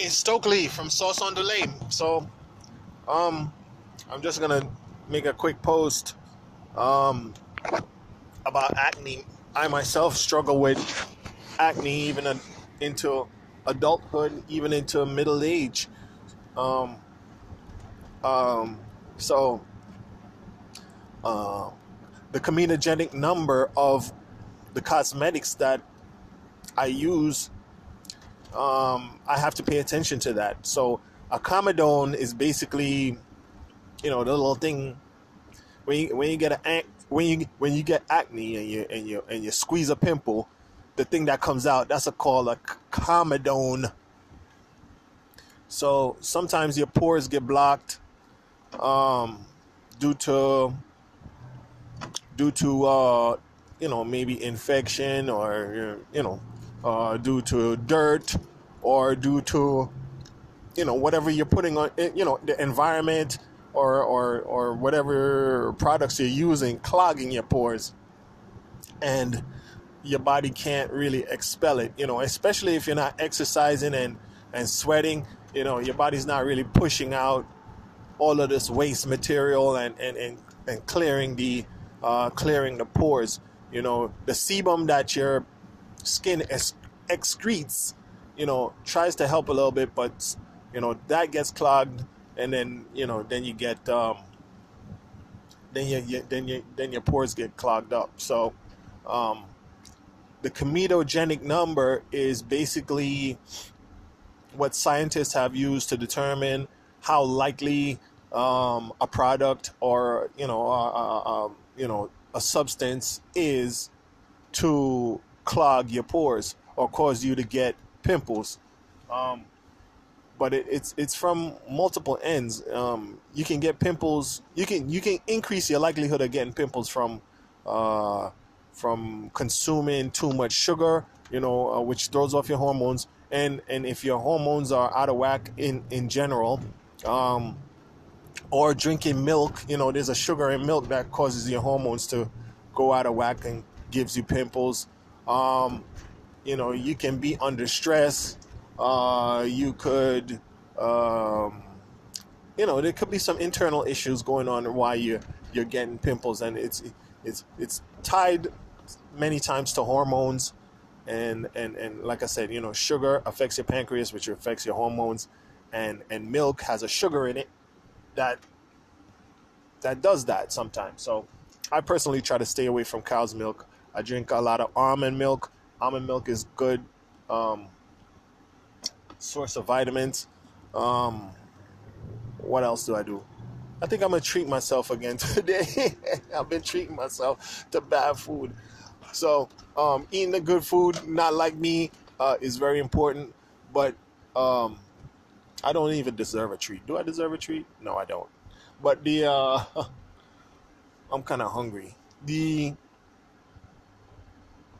Hi, Stokely from Sauce on the Lane. So, um, I'm just gonna make a quick post, um, about acne. I myself struggle with acne even a, into adulthood, even into middle age. Um, um, so, uh, the comedogenic number of the cosmetics that I use um, I have to pay attention to that. So a comedone is basically, you know, the little thing when you, when you get a when you when you get acne and you and you and you squeeze a pimple, the thing that comes out that's a called a comedone. So sometimes your pores get blocked um, due to due to uh, you know maybe infection or you know uh, due to dirt or due to you know whatever you're putting on eh, you know the environment or or or whatever products you're using clogging your pores. And your body can't really expel it you know especially if you're not exercising and and sweating you know your body's not really pushing out all of this waste material and and and, and clearing the uh, clearing the pores. You know the sebum that your skin excretes, you know, tries to help a little bit, but you know that gets clogged, and then you know then you get um, then you, you then you then your pores get clogged up. So um, the comedogenic number is basically what scientists have used to determine how likely um, a product or you know uh, uh, you know a substance is to clog your pores or cause you to get pimples. Um, but it, it's it's from multiple ends. Um, you can get pimples. You can you can increase your likelihood of getting pimples from uh, from consuming too much sugar. You know, uh, which throws off your hormones. And and if your hormones are out of whack in in general, um, or drinking milk, you know, there's a sugar in milk that causes your hormones to go out of whack and gives you pimples. Um, you know, you can be under stress. Uh, you could, um, you know, there could be some internal issues going on why you're you're getting pimples, and it's it's it's tied many times to hormones, and and and like I said, you know, sugar affects your pancreas, which affects your hormones, and and milk has a sugar in it that that does that sometimes. So I personally try to stay away from cow's milk. I drink a lot of almond milk almond milk is good um, source of vitamins. Um, what else do I do? I think I'm gonna treat myself again today. I've been treating myself to bad food. So um, eating the good food, not like me, uh, is very important. But um, I don't even deserve a treat. Do I deserve a treat? No, I don't. But the uh, I'm kind of hungry. The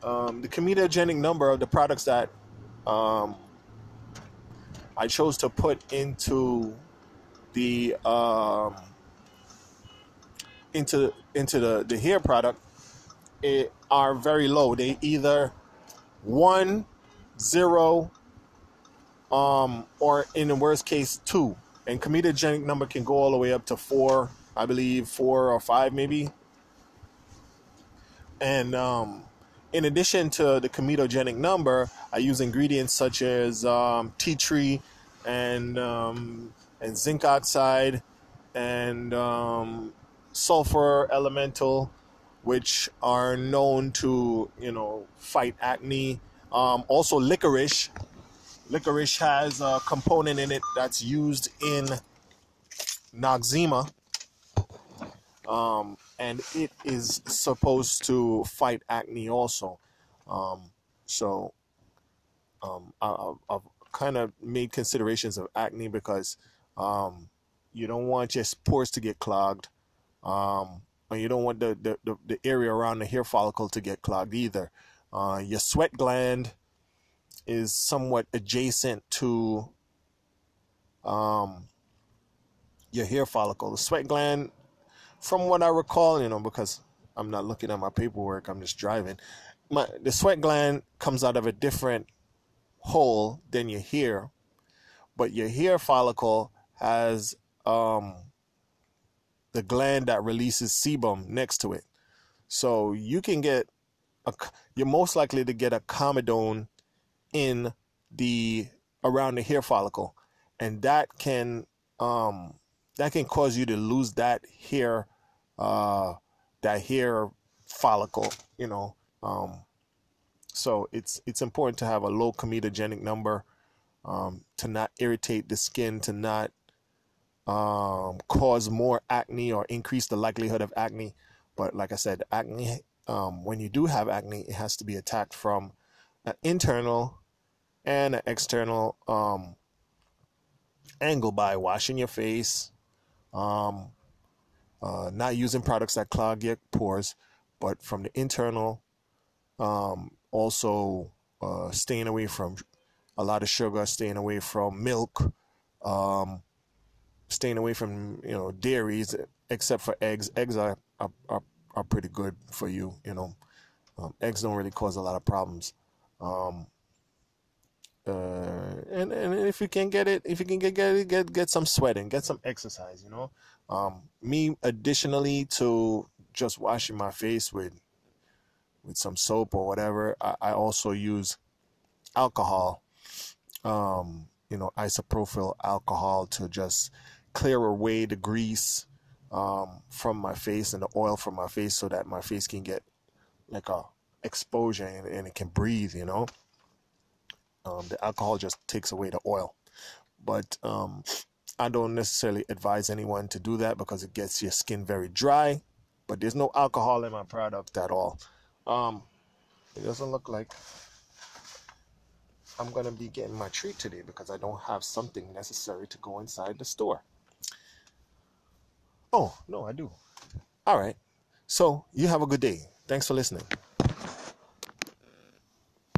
um, the comedogenic number of the products that um, I chose to put into the um, into into the, the hair product it, are very low. They either one, zero, um, or in the worst case two. And comedogenic number can go all the way up to four, I believe, four or five maybe. And um, in addition to the comedogenic number, I use ingredients such as um, tea tree and um, and zinc oxide and um, sulfur elemental, which are known to you know fight acne. Um, also, licorice. Licorice has a component in it that's used in Noxzema. Um, and it is supposed to fight acne also. Um, so um, I, have kind of made considerations of acne because um, you don't want your pores to get clogged, um, and you don't want the, the, the, the, area around the hair follicle to get clogged either. Uh, your sweat gland is somewhat adjacent to um, your hair follicle. The sweat gland from what I recall, you know, because I'm not looking at my paperwork, I'm just driving. My the sweat gland comes out of a different hole than your hair, but your hair follicle has um, the gland that releases sebum next to it. So you can get a, you're most likely to get a comedone in the around the hair follicle, and that can um, that can cause you to lose that hair uh, that hair follicle. You know, um, so it's it's important to have a low comedogenic number um, to not irritate the skin, to not um, cause more acne or increase the likelihood of acne. But like I said, acne, um, when you do have acne, it has to be attacked from an internal and an external um, angle by washing your face, um, uh, not using products that clog your pores, but from the internal, um, also uh, staying away from a lot of sugar, staying away from milk, um, staying away from you know dairies, except for eggs. Eggs are are, are, are pretty good for you. You know, um, eggs don't really cause a lot of problems. Uh, and and if you can get it, if you can get get get get some sweating, get some exercise. You know, um, me additionally to just washing my face with with some soap or whatever, I, I also use alcohol. Um, you know, isopropyl alcohol to just clear away the grease um, from my face and the oil from my face so that my face can get like a exposure and, and it can breathe, you know. Um, the alcohol just takes away the oil. But um, I don't necessarily advise anyone to do that because it gets your skin very dry. But there's no alcohol in my product at all. Um, it doesn't look like I'm gonna be getting my treat today because I don't have something necessary to go inside the store. Oh, no, I do. All right. So you have a good day. Thanks for listening.